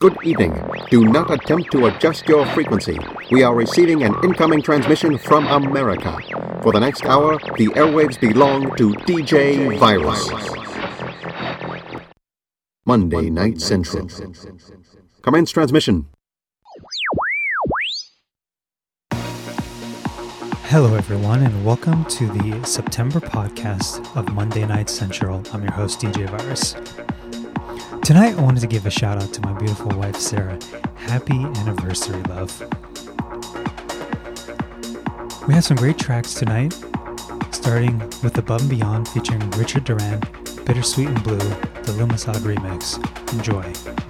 Good evening. Do not attempt to adjust your frequency. We are receiving an incoming transmission from America. For the next hour, the airwaves belong to DJ Virus. Monday Night Central. Commence transmission. Hello, everyone, and welcome to the September podcast of Monday Night Central. I'm your host, DJ Virus. Tonight, I wanted to give a shout out to my beautiful wife, Sarah. Happy anniversary, love. We have some great tracks tonight, starting with Above and Beyond featuring Richard Duran, Bittersweet and Blue, the Lumisade remix. Enjoy.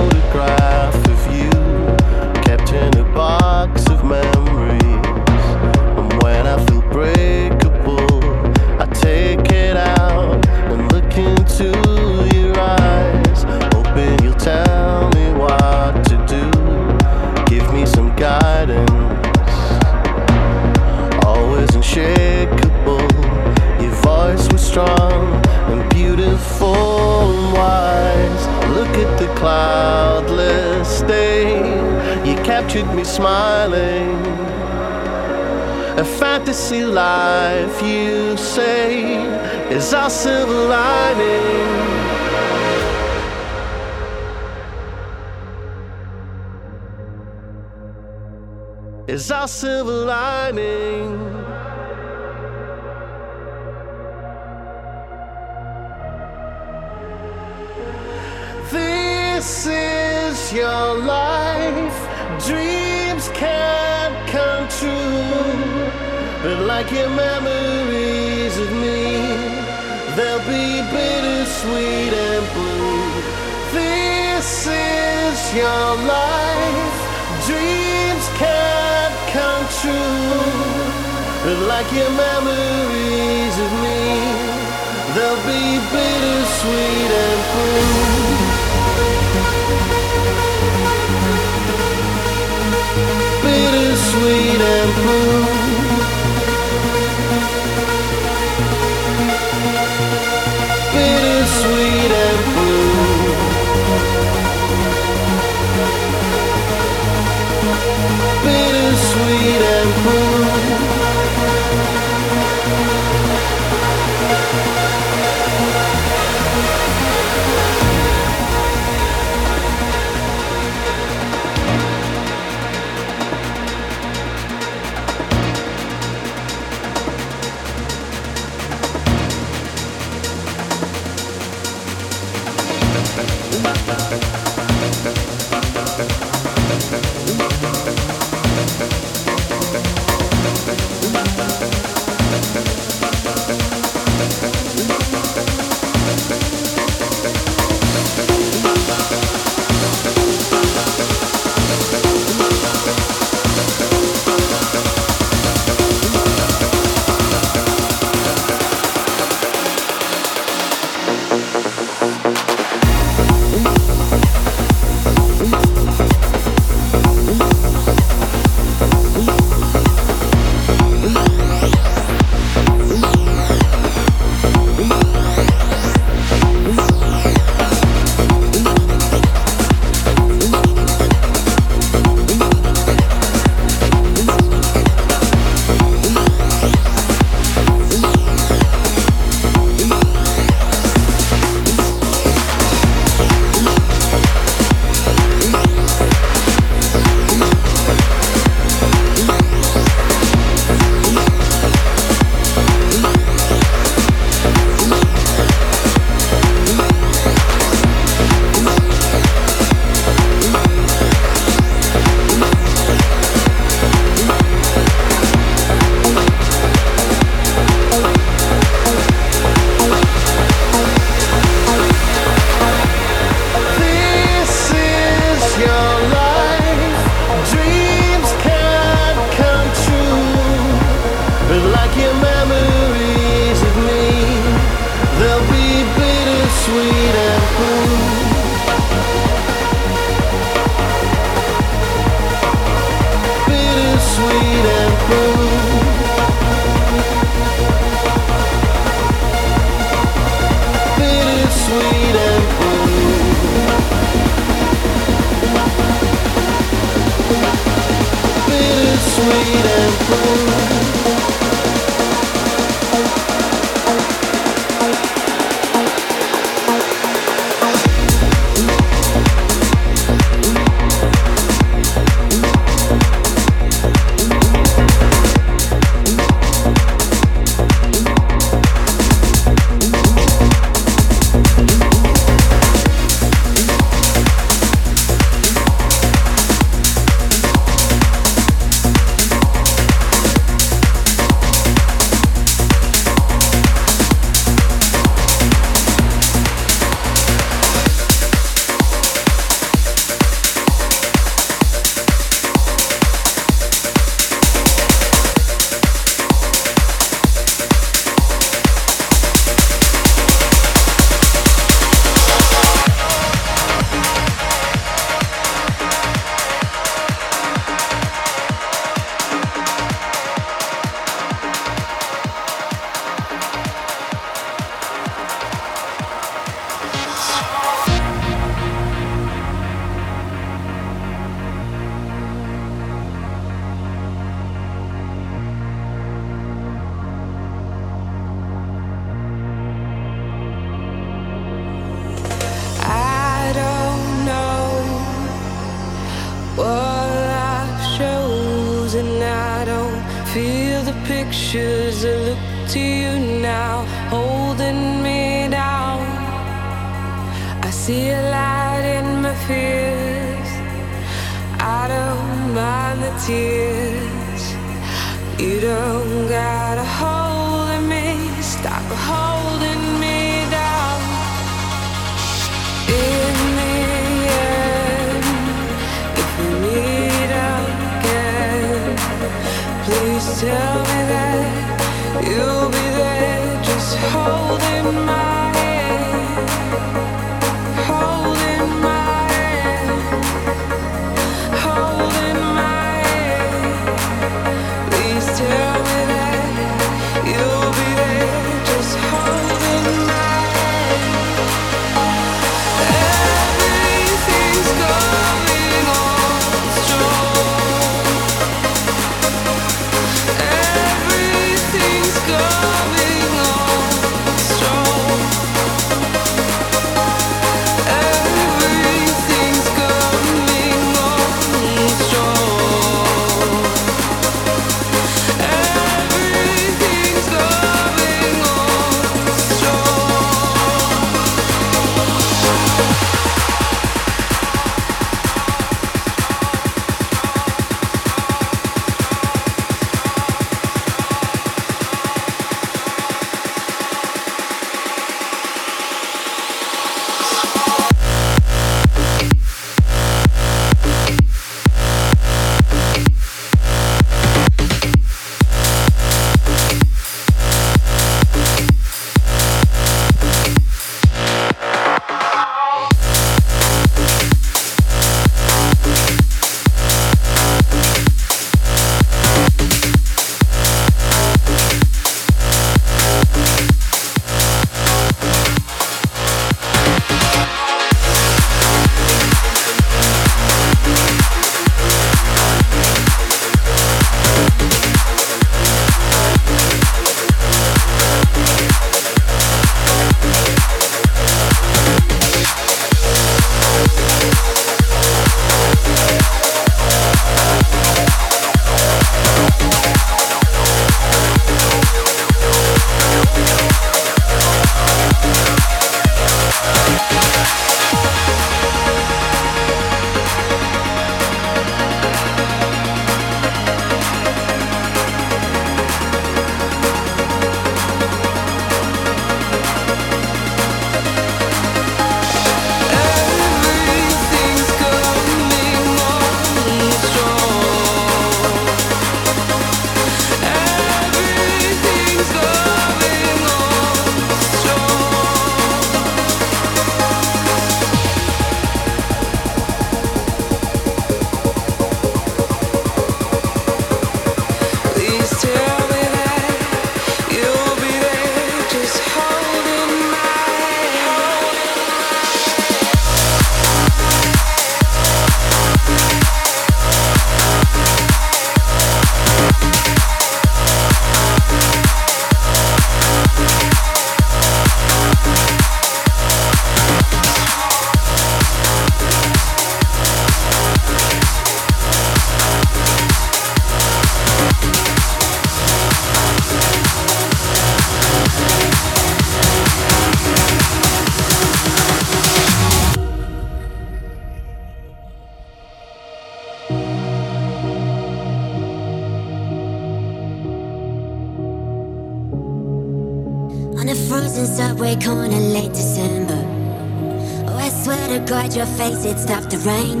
rain.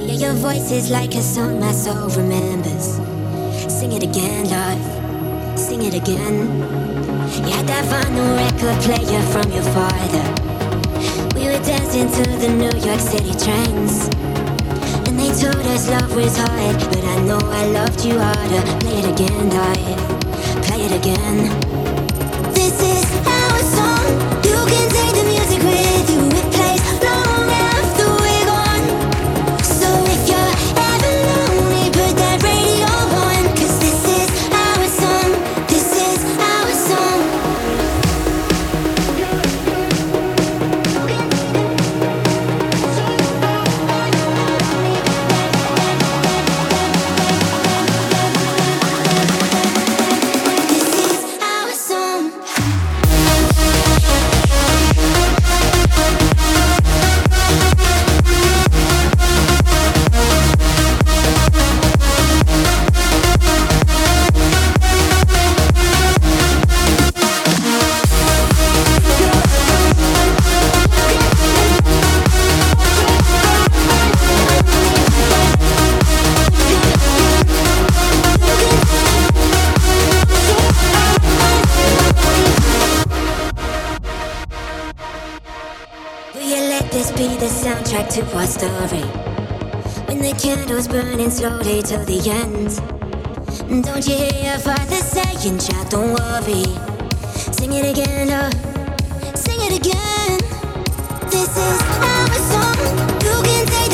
Yeah, your voice is like a song my soul remembers. Sing it again, love. Sing it again. Yeah, that vinyl record player from your father. We were dancing to the New York City trains. And they told us love was hard. But I know I loved you harder. Play it again, love. Play it again. Soundtrack to our story. When the candle's burning slowly to the end. Don't you hear your father saying, child, don't worry. Sing it again, oh, sing it again. This is our song. You can take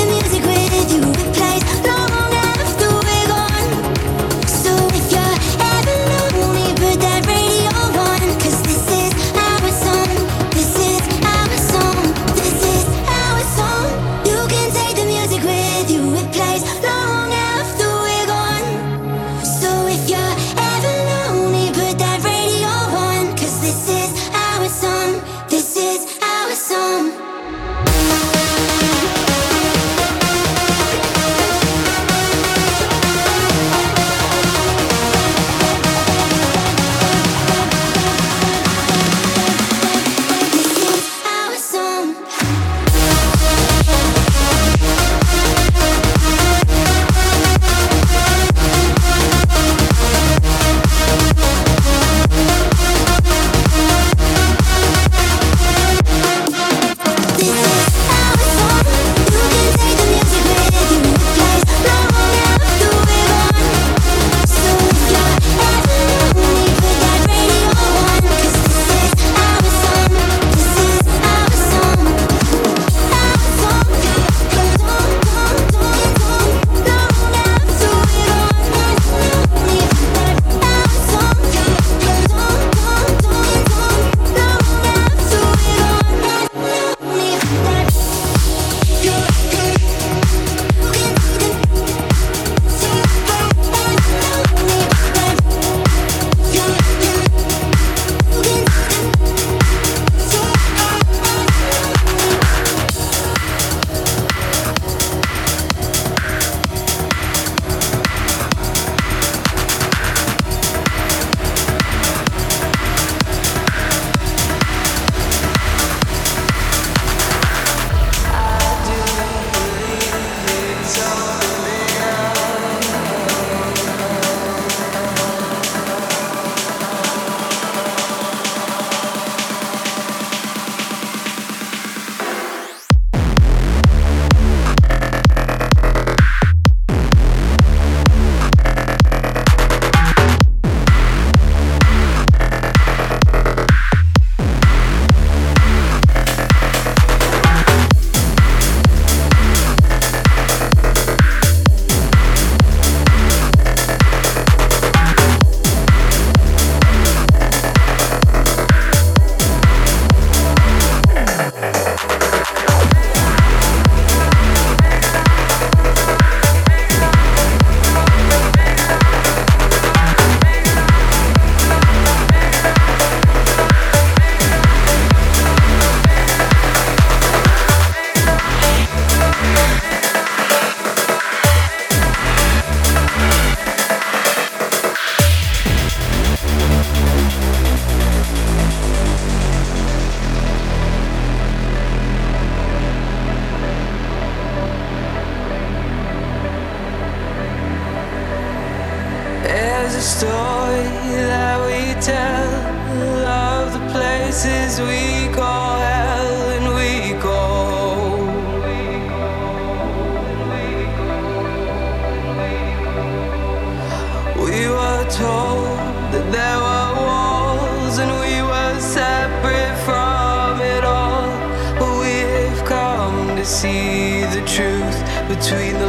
between the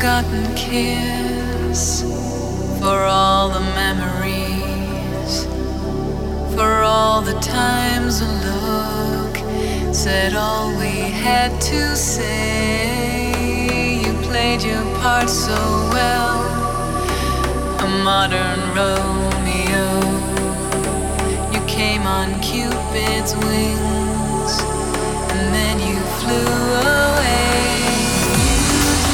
forgotten kiss, for all the memories, for all the times a look said all we had to say. You played your part so well, a modern Romeo. You came on Cupid's wings, and then you flew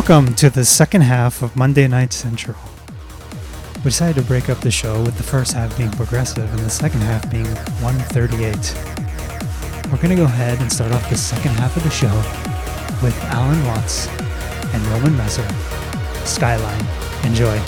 Welcome to the second half of Monday Night Central. We decided to break up the show with the first half being progressive and the second half being 138. We're going to go ahead and start off the second half of the show with Allen Watts and Roman Messer. Skyline. Enjoy.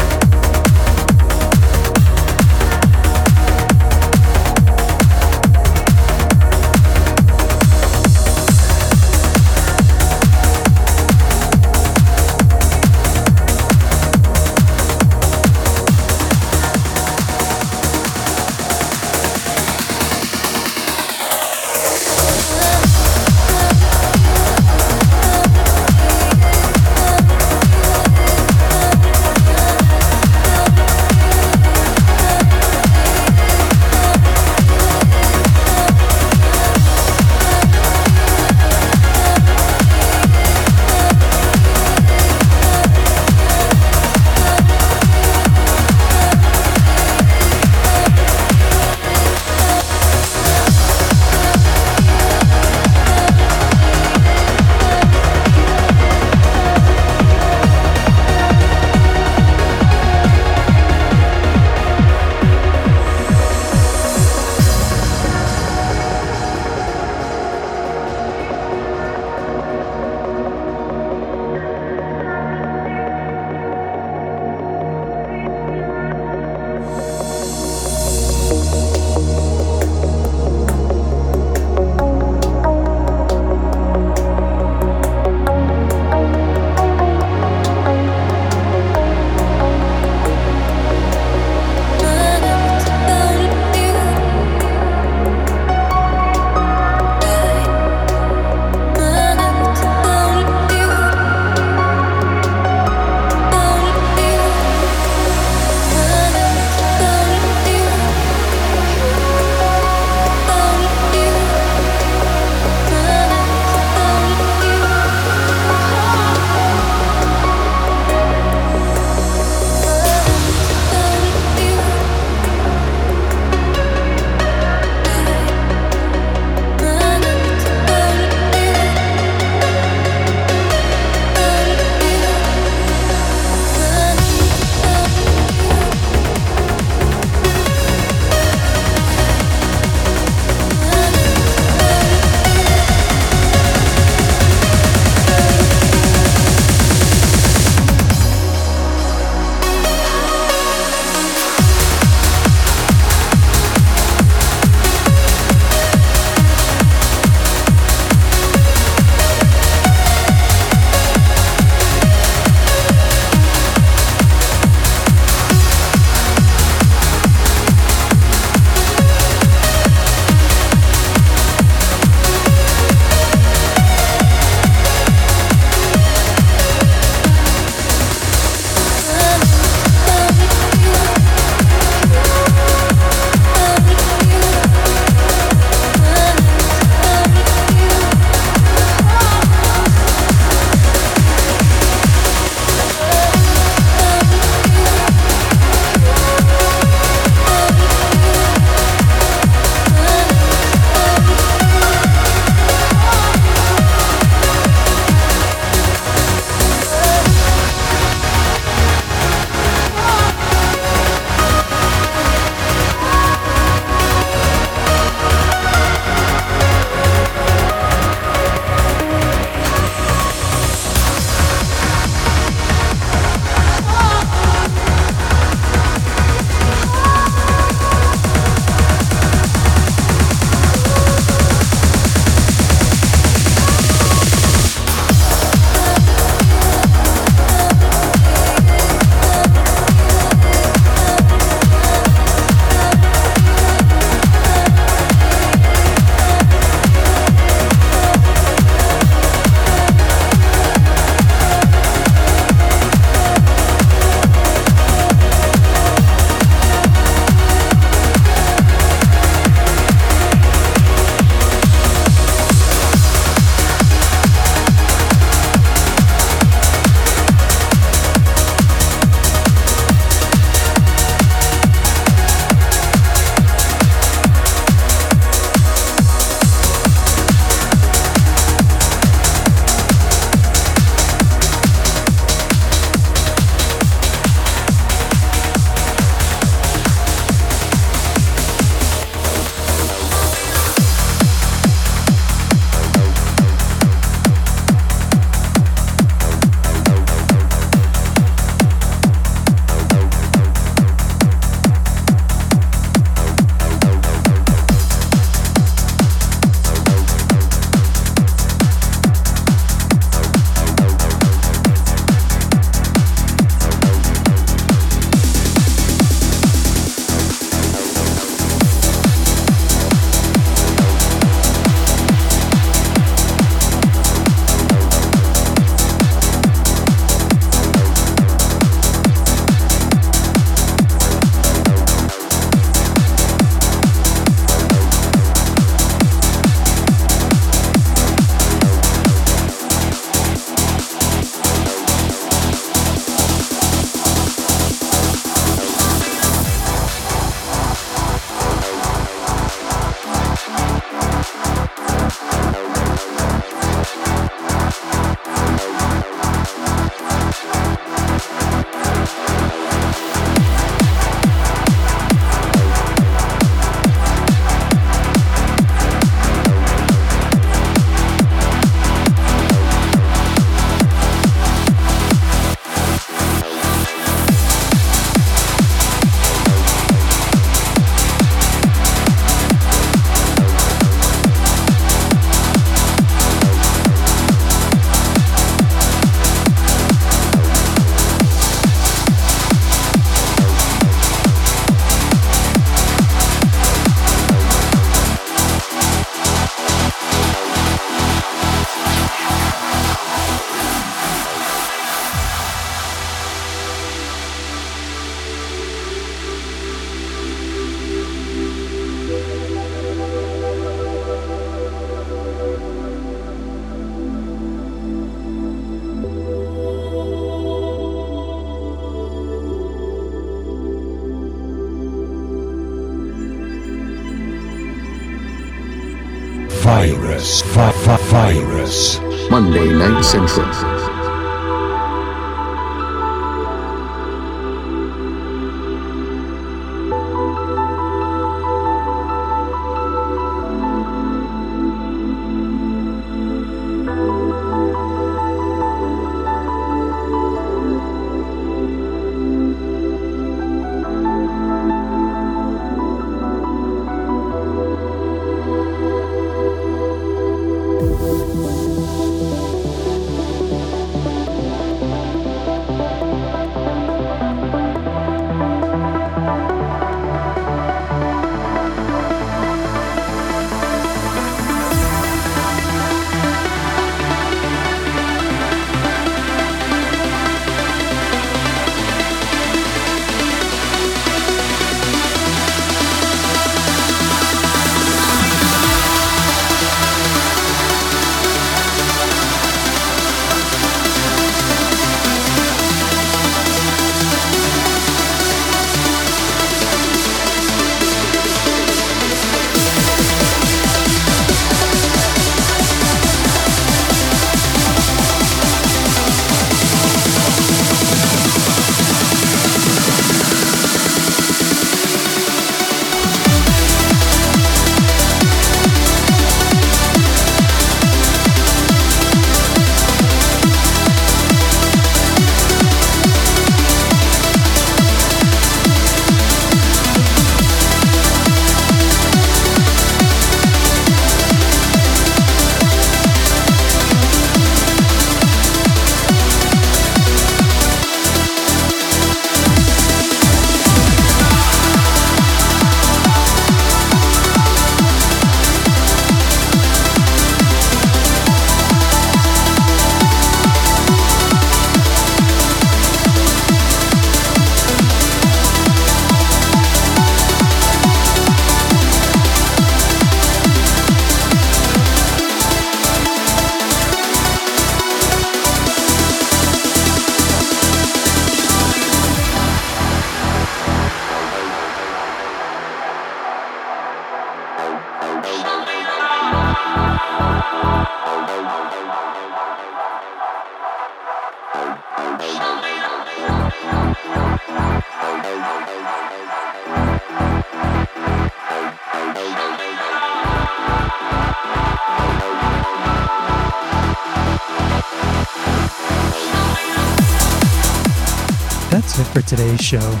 Today's show.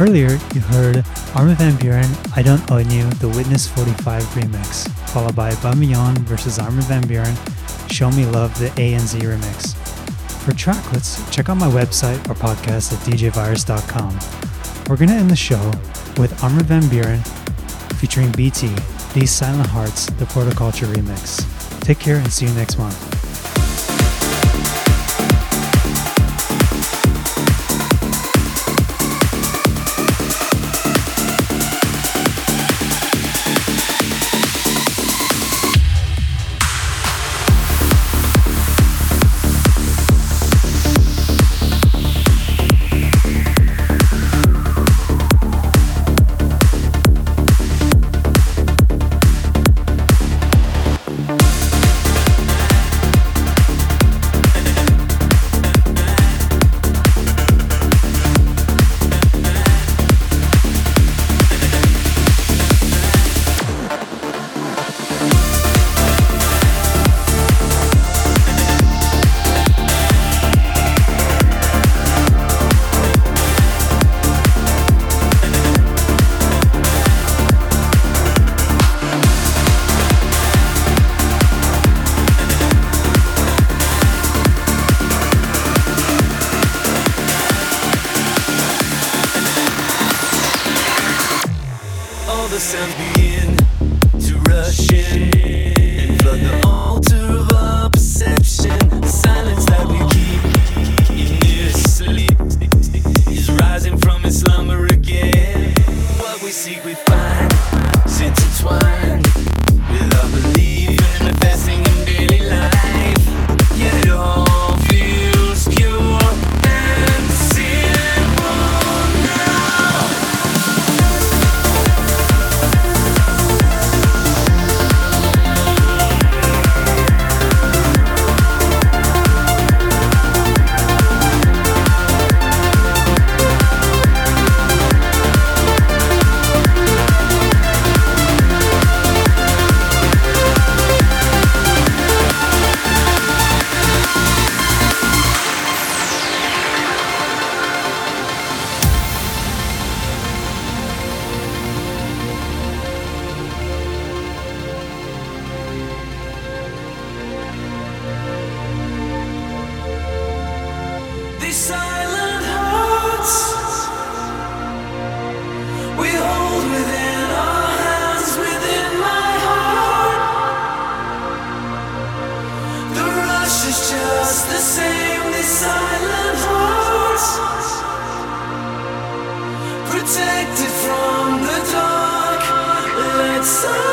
Earlier, you heard Armin van Buuren, I Don't Own You, the Witness 45 remix, followed by Above & Beyond versus Armin van Buuren, Show Me Love, the A & Z remix. For tracklets, check out my website or podcast at djvirus.com. We're going to end the show with Armin van Buuren featuring BT, These Silent Hearts, the Protoculture remix. Take care and see you next month. Let